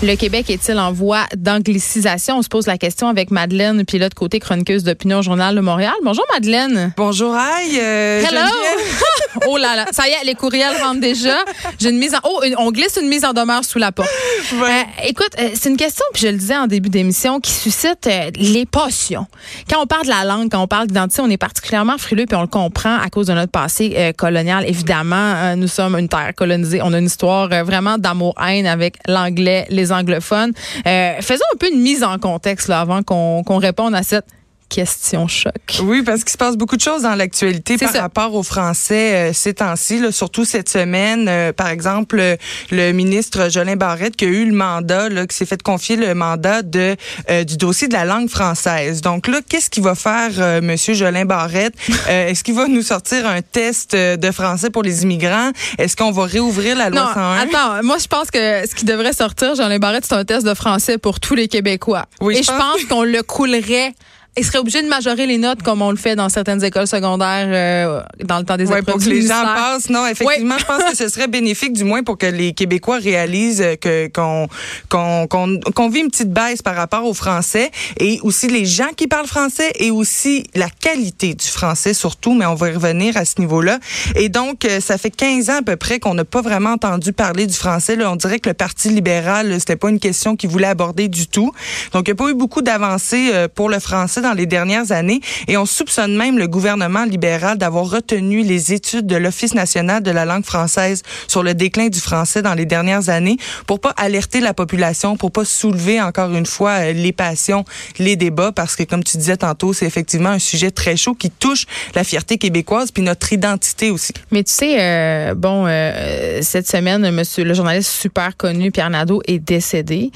Le Québec est-il en voie d'anglicisation? On se pose la question avec Madeleine, pilote côté chroniqueuse d'opinion Journal de Montréal. Bonjour Madeleine. Bonjour Aïe. Euh, Hello. oh là là, ça y est, les courriels rentrent déjà. J'ai une mise en oh, on glisse une mise en demeure sous la porte. Euh, écoute, euh, c'est une question puis je le disais en début d'émission qui suscite les passions. Quand on parle de la langue, quand on parle d'identité, on est particulièrement frileux puis on le comprend à cause de notre passé colonial. Évidemment, nous sommes une terre colonisée. On a une histoire vraiment d'amour-haine avec l'anglais, les anglophones. Euh, faisons un peu une mise en contexte avant qu'on réponde à cette question choc. Oui, parce qu'il se passe beaucoup de choses dans l'actualité par rapport aux Français euh, ces temps-ci, surtout cette semaine. Euh, par exemple, le ministre Jolin Barrette qui a eu le mandat, là, qui s'est fait confier le mandat de du dossier de la langue française. Donc là, qu'est-ce qu'il va faire, Monsieur Jolin Barrette? Est-ce qu'il va nous sortir un test de français pour les immigrants? Est-ce qu'on va réouvrir la loi non, 101 Attends, moi je pense que ce qui devrait sortir, Jolin Barrette, c'est un test de français pour tous les Québécois. Oui, Et je pense qu'on le coulerait il serait obligé de majorer les notes comme on le fait dans certaines écoles secondaires euh, dans le temps des ouais, pour que les gens passent. Non, effectivement, je pense que ce serait bénéfique du moins pour que les Québécois réalisent que qu'on qu'on qu'on vit une petite baisse par rapport au français et aussi les gens qui parlent français et aussi la qualité du français surtout, mais on va y revenir à ce niveau-là. Et donc euh, ça fait 15 ans à peu près qu'on n'a pas vraiment entendu parler du français. Là, on dirait que le Parti libéral, c'était pas une question qu'il voulait aborder du tout. Donc il n'y a pas eu beaucoup d'avancées euh, pour le français dans les dernières années et on soupçonne même le gouvernement libéral d'avoir retenu les études de l'Office national de la langue française sur le déclin du français dans les dernières années pour pas alerter la population, pour pas soulever encore une fois euh, les passions, les débats parce que comme tu disais tantôt, c'est effectivement un sujet très chaud qui touche la fierté québécoise puis notre identité aussi. Mais tu sais euh, bon euh, cette semaine monsieur le journaliste super connu Pierre Nadeau est décédé.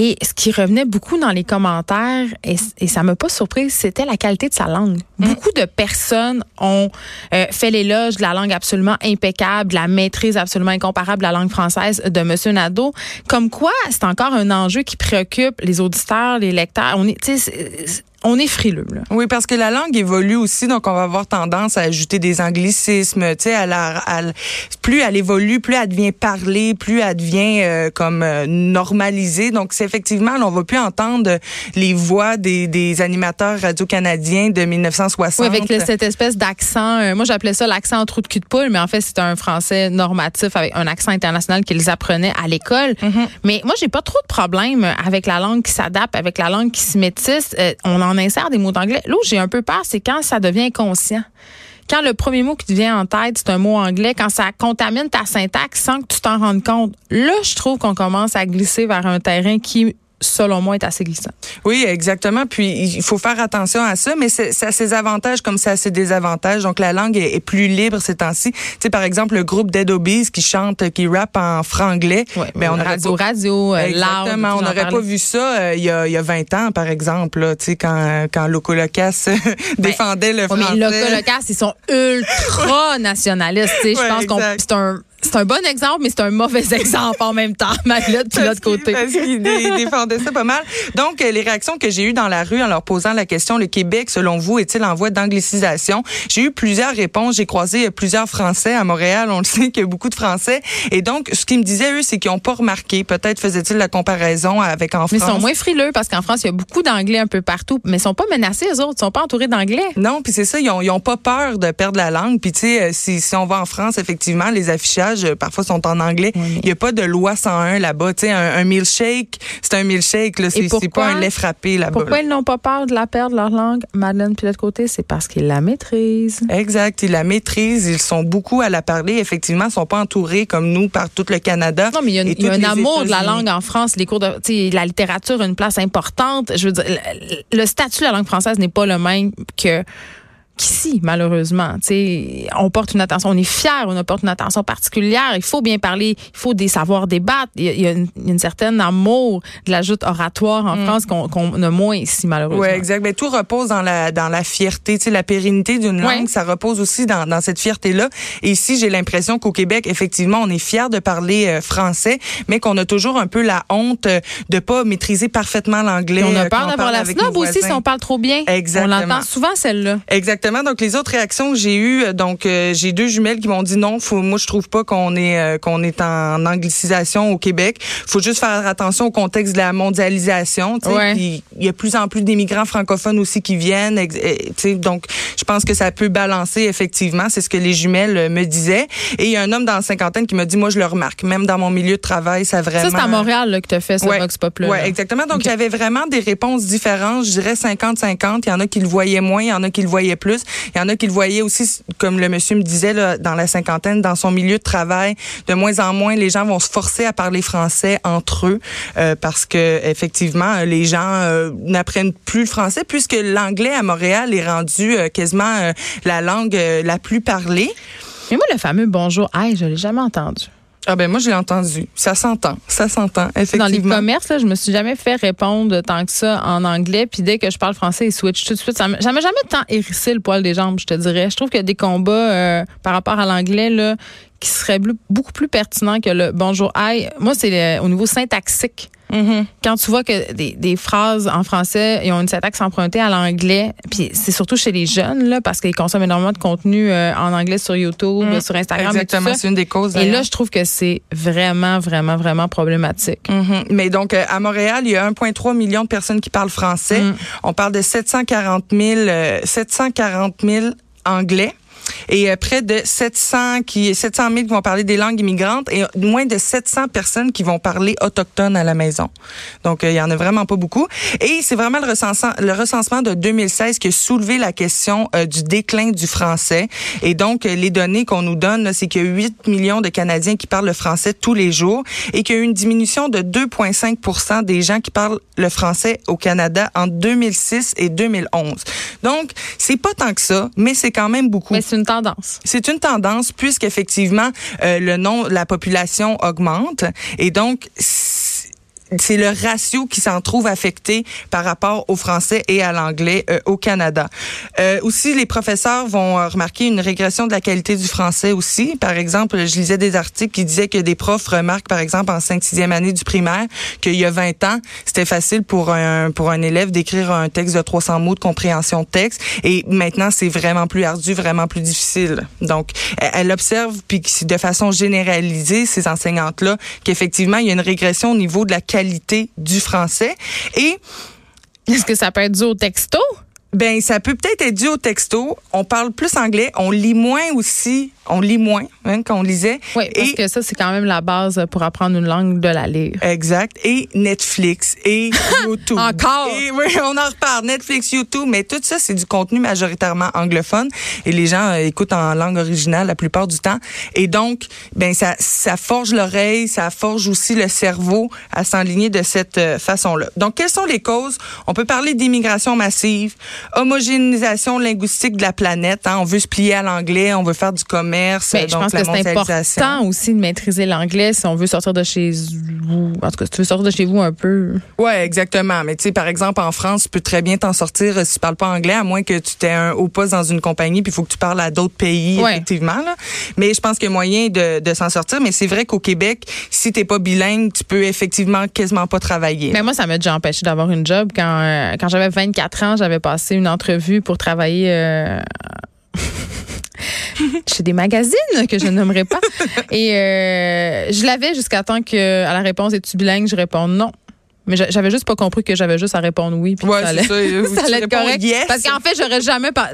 Et ce qui revenait beaucoup dans les commentaires, et, et ça m'a pas surpris, c'était la qualité de sa langue. Mm. Beaucoup de personnes ont euh, fait l'éloge de la langue absolument impeccable, de la maîtrise absolument incomparable de la langue française de M. Nadeau. Comme quoi, c'est encore un enjeu qui préoccupe les auditeurs, les lecteurs. On est, on est frileux. Là. Oui, parce que la langue évolue aussi, donc on va avoir tendance à ajouter des anglicismes. Tu sais, à la, plus elle évolue, plus elle devient parlée, plus elle devient euh, comme euh, normalisée. Donc, c'est effectivement, on va plus entendre les voix des, des animateurs radio-canadiens de 1960. Oui, avec cette espèce d'accent. Euh, moi, j'appelais ça l'accent trou de cul de poule, mais en fait, c'est un français normatif avec un accent international qu'ils apprenaient à l'école. Mm-hmm. Mais moi, j'ai pas trop de problème avec la langue qui s'adapte, avec la langue qui se métisse. on en insère des mots d'anglais. Là où j'ai un peu peur, c'est quand ça devient inconscient quand le premier mot qui te vient en tête, c'est un mot anglais, quand ça contamine ta syntaxe sans que tu t'en rendes compte, là, je trouve qu'on commence à glisser vers un terrain qui selon moi, est assez glissant. Oui, exactement. Puis, il faut faire attention à ça, mais ça a ses avantages comme ça a ses désavantages. Donc, la langue est, plus libre ces temps-ci. Tu sais, par exemple, le groupe Dead Obies qui chante, qui rappe en franglais. Oui, ben, on radio, pas... radio, euh, Exactement. on n'aurait pas vu ça euh, il, y a, il y a 20 ans, par exemple, là, tu sais, quand, quand Loco Locas ben, défendait le français. mais Loco Locas, ils sont ultra nationalistes. Tu sais, je pense qu'on c'est un c'est un bon exemple, mais c'est un mauvais exemple en même temps, Madeleine, de l'autre côté. Parce qu'il défendait ça pas mal. Donc, euh, les réactions que j'ai eues dans la rue en leur posant la question, le Québec, selon vous, est-il en voie d'anglicisation? J'ai eu plusieurs réponses. J'ai croisé plusieurs Français à Montréal. On le sait qu'il y a beaucoup de Français. Et donc, ce qu'ils me disaient, eux, c'est qu'ils n'ont pas remarqué. Peut-être faisaient-ils la comparaison avec en France. Mais ils sont moins frileux parce qu'en France, il y a beaucoup d'anglais un peu partout. Mais ils sont pas menacés, eux autres. Ils sont pas entourés d'anglais. Non, puis c'est ça. Ils ont, ils ont pas peur de perdre la langue. Puis, tu sais, euh, si, si on va en France, effectivement, les affichages euh, parfois sont en anglais. Il n'y a pas de loi 101 là-bas. Tu sais, un, milkshake, c'est un milkshake. Là, c'est, pas un lait frappé là-bas. Pourquoi ils n'ont pas peur de la perdre leur langue, Madeleine, puis de l'autre côté, c'est parce qu'ils la maîtrisent. Exact, ils la maîtrisent. Ils sont beaucoup à la parler. Effectivement, ils sont pas entourés comme nous par tout le Canada. Non, mais il y a, un amour de la langue en France. Les cours de, la littérature a une place importante. Je veux dire, le statut de la langue française n'est pas le même que qu'ici, malheureusement. sais, on porte une attention, on est fiers, on porte une attention particulière. Il faut bien parler, il faut des savoir débattre. Il y a, une, certaine amour de la joute oratoire en mm. France qu'on a moins ici, malheureusement. Oui, exact. Mais tout repose dans la, dans la fierté. sais, la pérennité d'une langue, ça repose aussi dans, dans cette fierté-là. Et ici, j'ai l'impression qu'au Québec, effectivement, on est fier de parler euh, français, mais qu'on a toujours un peu la honte euh, de pas maîtriser parfaitement l'anglais. On a peur d'avoir la snob aussi si on parle trop bien. Exactement. On l'entend souvent, celle-là. Exactement exactement. Donc les autres réactions que j'ai eues, donc j'ai deux jumelles qui m'ont dit non, faut, moi je trouve pas qu'on est qu'on est en anglicisation au Québec. Faut juste faire attention au contexte de la mondialisation. Il y a plus en plus d'immigrants francophones aussi qui viennent. Donc je pense que ça peut balancer effectivement. C'est ce que les jumelles me disaient. Et il y a un homme dans la cinquantaine qui m'a dit moi je le remarque. Même dans mon milieu de travail, ça vraiment. Ça c'est à Montréal là, que tu as fait ce Vox Pop là. Oui, exactement. Donc il y avait vraiment des réponses différentes. Je dirais 50-50. Il y en a qui le voyaient moins, il y en a qui le voyaient plus. Il y en a qui le voyaient aussi, comme le monsieur me disait, dans la cinquantaine, dans son milieu de travail. De moins en moins, les gens vont se forcer à parler français entre eux euh, parce que effectivement, les gens euh, n'apprennent plus le français puisque l'anglais à Montréal est rendu euh, quasiment la langue la plus parlée. Mais moi, le fameux bonjour, hey, je l'ai jamais entendu. Ah ben moi je l'ai entendu. Ça s'entend, ça s'entend effectivement. Dans les commerces, là, je me suis jamais fait répondre tant que ça en anglais. Puis dès que je parle français, ils switch tout de suite. Ça m'a jamais tant hérissé le poil des jambes, je te dirais. Je trouve qu'il y a des combats euh, par rapport à l'anglais là qui seraient beaucoup plus pertinents que le bonjour hi. Moi c'est au niveau syntaxique. Mm-hmm. Quand tu vois que des, des, phrases en français ils ont une syntaxe empruntée à l'anglais, puis c'est surtout chez les jeunes là parce qu'ils consomment énormément de contenu euh, en anglais sur YouTube, mm. sur Instagram. Exactement, c'est une des causes. Et là, je trouve que c'est vraiment, vraiment, vraiment problématique. Mm-hmm. Mais donc euh, à Montréal, il y a 1,3 million de personnes qui parlent français. Mm. On parle de 740 000, 740 000 anglais et euh, près de 700 qui 700 000 qui vont parler des langues immigrantes et moins de 700 personnes qui vont parler autochtone à la maison. Donc euh, il y en a vraiment pas beaucoup et c'est vraiment le recensement le recensement de 2016 qui a soulevé la question euh, du déclin du français et donc les données qu'on nous donne c'est qu'il y a 8 millions de Canadiens qui parlent le français tous les jours et qu'il y a eu une diminution de 2,5 des gens qui parlent le français au Canada en 2006 et 2011. Donc c'est pas tant que ça, mais c'est quand même beaucoup C'est une tendance puisqu'effectivement, euh, le nom, la population augmente. Et donc c'est le ratio qui s'en trouve affecté par rapport au français et à l'anglais euh, au Canada. Euh, aussi, les professeurs vont euh, remarquer une régression de la qualité du français aussi. Par exemple, je lisais des articles qui disaient que des profs remarquent, par exemple, en 5 6 année du primaire, qu'il y a 20 ans, c'était facile pour un, pour un élève d'écrire un texte de 300 mots de compréhension de texte. Et maintenant, c'est vraiment plus ardu, vraiment plus difficile. Donc, elle observe, puis de façon généralisée, ces enseignantes-là, qu'effectivement, il y a une régression au niveau de la qualité qualité du français. Et est-ce que ça peut être dû au texto? Ben, ça peut peut-être être dû au texto. On parle plus anglais, on lit moins aussi on lit moins hein, qu'on lisait. Oui, parce que ça, c'est quand même la base pour apprendre une langue de la lire. Exact. Et Netflix et YouTube. Encore? oui, on en reparle. Netflix, YouTube, mais tout ça, c'est du contenu majoritairement anglophone et les gens euh, écoutent en langue originale la plupart du temps. Et donc, ben ça, ça forge l'oreille, ça forge aussi le cerveau à s'enligner de cette euh, façon-là. Donc, quelles sont les causes? On peut parler d'immigration massive, homogénéisation linguistique de la planète. Hein. On veut se plier à l'anglais, on veut faire du commerce ben, je pense que c'est important aussi de maîtriser l'anglais si on veut sortir de chez vous. En tout cas, si tu veux sortir de chez vous un peu. Ouais, exactement. Mais tu sais, par exemple, en France, tu peux très bien t'en sortir si tu parles pas anglais, à moins que tu t'aies un haut poste dans une compagnie, puis il faut que tu parles à d'autres pays, effectivement. Là. Mais je pense qu'il y a moyen de, de s'en sortir. Mais c'est vrai qu'au Québec, si t'es pas bilingue, tu peux effectivement quasiment pas travailler. Mais moi, ça m'a déjà empêché d'avoir une job. Quand, euh, quand j'avais 24 ans, j'avais passé une entrevue pour travailler euh, chez des magazines que je nommerai pas. Et euh, je l'avais jusqu'à temps que à la réponse es-tu bilingue, je réponds non. Mais j'avais juste pas compris que j'avais juste à répondre oui. Puis ouais, ça allait, ça, allait être correct. Parce qu'en fait, j'aurais jamais pas.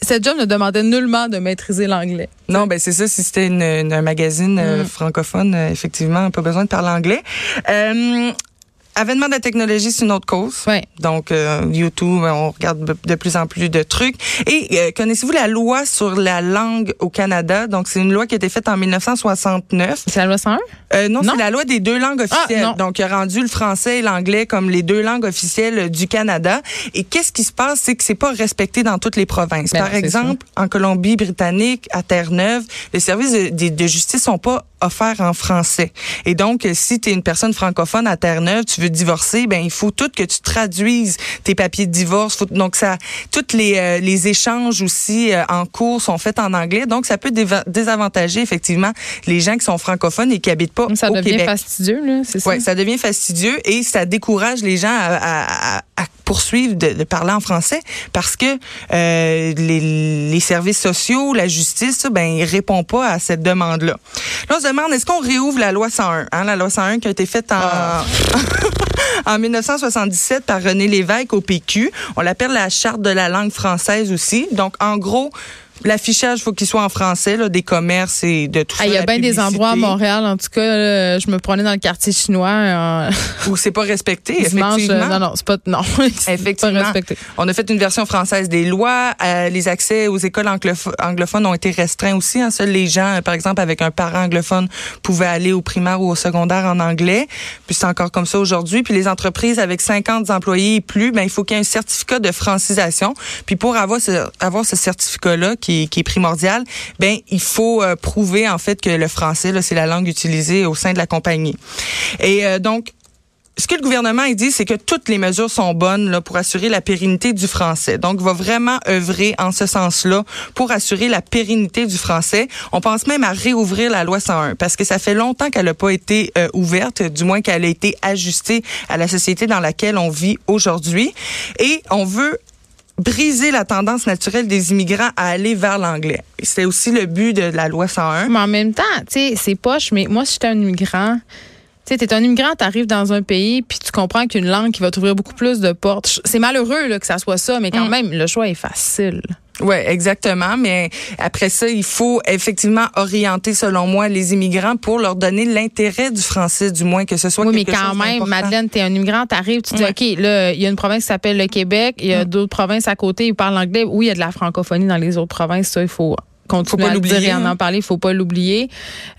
Cette job ne demandait nullement de maîtriser l'anglais. Non, ben c'est ça. Si c'était un magazine euh, mm. francophone, euh, effectivement, pas besoin de parler anglais. Euh, avènement de la technologie, c'est une autre cause. Ouais. Donc, euh, YouTube, on regarde de plus en plus de trucs. Et euh, connaissez-vous la loi sur la langue au Canada? Donc, c'est une loi qui a été faite en 1969. C'est la loi 101? Euh, non, c'est la loi des deux langues officielles. Ah, Donc, il a rendu le français et l'anglais comme les deux langues officielles du Canada. Et qu'est-ce qui se passe? C'est que c'est pas respecté dans toutes les provinces. Ben Par exemple, en Colombie-Britannique, à Terre-Neuve, les services de, de justice sont pas offert en français. Et donc, si tu es une personne francophone à Terre-Neuve, tu veux divorcer, ben il faut tout que tu traduises tes papiers de divorce. donc, ça, tous les, euh, les échanges aussi euh, en cours sont faits en anglais. Donc, ça peut désavantager effectivement les gens qui sont francophones et qui habitent pas ça au Québec. Ça devient fastidieux, là, c'est ça? Oui, ça devient fastidieux et ça décourage les gens à, à, à poursuivre de, parler en français parce que euh, les, les, services sociaux, la justice, ben ils répondent pas à cette demande-là. Là, on se demande est-ce qu'on réouvre la loi 101, hein, la loi 101 qui a été faite en ah. en 1977 par René Lévesque au PQ. On l'appelle la charte de la langue française aussi. Donc en gros L'affichage, faut qu'il soit en français, là, des commerces et de tout ah, ça. Il y a bien des endroits à Montréal, en tout cas, je me prenais dans le quartier chinois. Euh, Où c'est pas respecté, effectivement. non, non, c'est pas, non. effectivement. Pas respecté. On a fait une version française des lois. Euh, les accès aux écoles anglophones ont été restreints aussi. Hein. Seuls les gens, par exemple, avec un parent anglophone, pouvaient aller au primaire ou au secondaire en anglais. Puis c'est encore comme ça aujourd'hui. Puis les entreprises avec 50 employés et plus, ben, il faut qu'il y ait un certificat de francisation. Puis pour avoir ce, avoir ce certificat-là, qui, est primordial, ben il faut euh, prouver en fait que le français c'est la langue utilisée au sein de la compagnie. Et euh, donc ce que le gouvernement a dit, c'est que toutes les mesures sont bonnes là, pour assurer la pérennité du français. Donc, va vraiment œuvrer en ce sens-là pour assurer la pérennité du français. On pense même à réouvrir la loi 101 parce que ça fait longtemps qu'elle n'a pas été euh, ouverte, du moins qu'elle a été ajustée à la société dans laquelle on vit aujourd'hui. Et on veut briser la tendance naturelle des immigrants à aller vers l'anglais. C'est aussi le but de la loi 101. Mais en même temps, tu sais, c'est poche, mais moi, si j'étais un immigrant, tu sais, es un immigrant, tu arrives dans un pays, puis tu comprends qu'une langue qui va t'ouvrir beaucoup plus de portes. C'est malheureux là, que ça soit ça, mais quand mm. même, le choix est facile. Oui, exactement. Mais après ça, il faut effectivement orienter, selon moi, les immigrants pour leur donner l'intérêt du français, du moins que ce soit. Oui, mais quand même, Madeleine, t'es un immigrant, t'arrives, tu dis, ok, là, il y a une province qui s'appelle le Québec, il y a mm. d'autres provinces à côté, ils parlent anglais. Oui, il y a de la francophonie dans les autres provinces, ça, il faut continuer faut pas à dire et en, en parler, il faut pas l'oublier.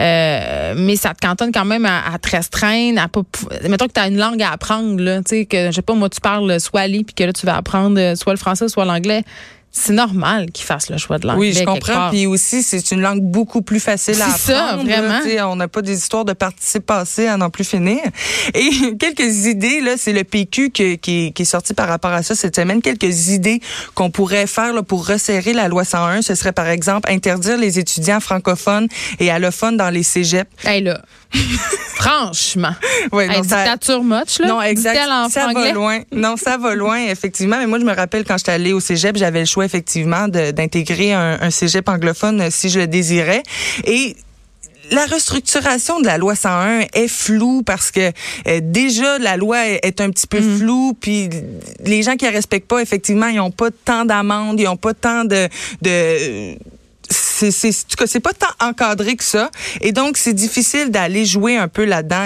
Euh, mais ça te cantonne quand même à, te restreindre, à pas mettons que tu as une langue à apprendre là, tu sais que je sais pas moi tu parles swahili puis que là tu vas apprendre soit le français soit l'anglais c'est normal qu'ils fassent le choix de langue. Oui, je comprends. Puis aussi, c'est une langue beaucoup plus facile à apprendre. C'est ça, vraiment. on n'a pas des histoires de participe passé à n'en plus finir. Et quelques idées, là, c'est le PQ qui, qui, est sorti par rapport à ça cette semaine. Quelques idées qu'on pourrait faire là, pour resserrer la loi 101, ce serait par exemple interdire les étudiants francophones et allophones dans les cégeps. Hey là. Franchement. Oui, non, dictature much, là. Non, exact. ça va loin. Non, ça va loin, effectivement. Mais moi, je me rappelle quand j'étais allée au cégep, j'avais le choix, effectivement, d'intégrer un, un cégep anglophone euh, si je le désirais. Et la restructuration de la loi 101 est floue parce que euh, déjà la loi est, un petit peu mm-hmm. floue puis les gens qui la respectent pas effectivement ils ont pas tant d'amendes ils ont pas tant de, de c'est c'est c'est pas tant encadré que ça. Et donc c'est difficile d'aller jouer un peu là-dedans.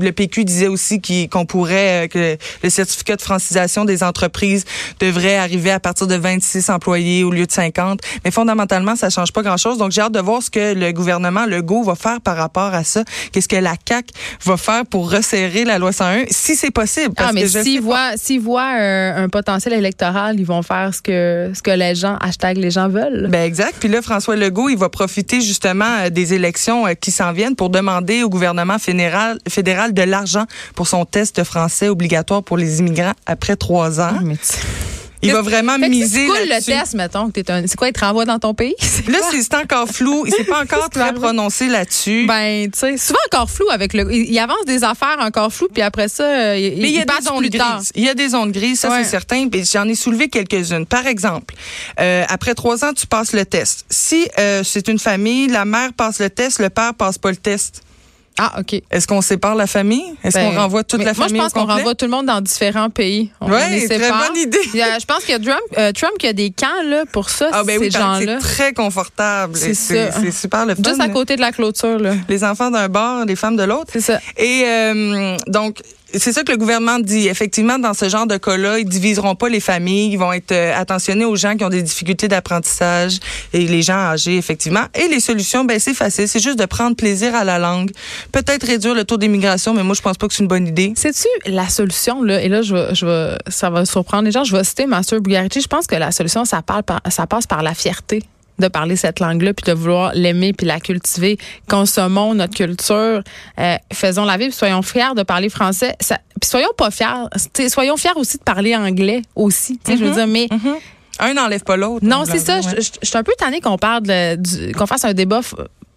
Le PQ disait aussi qu'on pourrait euh, que le certificat de francisation des entreprises devrait arriver à partir de 26 employés au lieu de 50 mais fondamentalement ça change pas grand-chose. Donc j'ai hâte de voir ce que le gouvernement Legault va faire par rapport à ça. Qu'est-ce que la CAC va faire pour resserrer la loi 101 si c'est possible. Parce ah mais s'ils voient s'ils voient euh, un potentiel électoral ils vont faire ce que ce que les gens hashtag les gens veulent. Ben exact. Puis là François Legault, il va profiter justement euh, des élections euh, qui s'en viennent pour demander au gouvernement fédéral, de l'argent pour son test français obligatoire pour les immigrants après trois ans. Ah, il va vraiment miser C'est le test, mettons. C'est quoi, il te renvoie dans ton pays? Là, c'est encore flou. Il s'est pas encore très prononcé là-dessus. Ben, tu sais, souvent encore flou avec le. Il avance des affaires encore floues, puis après ça, euh, il, Mais il y a des zones grises. Il y a des zones grises, ça c'est certain. J'en ai soulevé quelques-unes. Par exemple, euh, après trois ans, tu passes le test. Si euh, c'est une famille, la mère passe le test, le père passe pas le test. Ah, OK. Est-ce qu'on sépare la famille? Est-ce qu'on ben, renvoie toute la famille? Moi, je pense qu'on renvoie tout le monde dans différents pays. Oui, très bonne idée. je pense qu'il y a Trump, euh, Trump qui a des camps là, pour ça, ah, ben ces gens-là. C'est très confortable. C'est C'est super le fun. Juste à côté de la clôture. Là. Les enfants d'un bord, les femmes de l'autre. C'est ça. Et euh, donc, c'est ça que le gouvernement dit. Effectivement, dans ce genre de cas-là, ils diviseront pas les familles. Ils vont être euh, attentionnés aux gens qui ont des difficultés d'apprentissage et les gens âgés, effectivement. Et les solutions, ben c'est facile. C'est juste de prendre plaisir à la langue. Peut-être réduire le taux d'immigration, mais moi, je pense pas que c'est une bonne idée. C'est-tu la solution, là? Et là, je, je ça va surprendre les gens. Je vais citer Master Bugarici. Je pense que la solution, ça, parle ça passe par la fierté de parler cette langue-là, puis de vouloir l'aimer, puis la cultiver. Consommons notre culture, euh, faisons la vie, puis soyons fiers de parler français. puis soyons pas fiers, soyons fiers aussi de parler anglais aussi. Je veux mm-hmm. dire, mais mm-hmm. un n'enlève pas l'autre. Non, c'est ça. Je, suis un peu tannée qu'on parle qu'on fasse un débat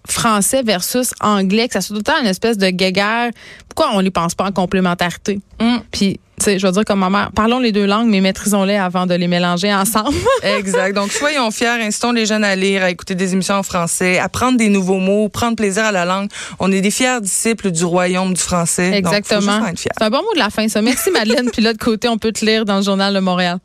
français versus anglais, que ça soit tout le temps une espèce de guéguerre. Pourquoi on ne pense pas en complémentarité? Mm. Puis sais, je veux dire comme ma mère, parlons les deux langues, mais maîtrisons-les avant de les mélanger ensemble. exact. Donc, soyons fiers, incitons les jeunes à lire, à écouter des émissions en français, à prendre des nouveaux mots, prendre plaisir à la langue. On est des fiers disciples du royaume du français. Exactement. C'est un bon mot de la fin, ça. Merci, Madeleine. Puis là, de côté, on peut te lire dans le Journal de Montréal.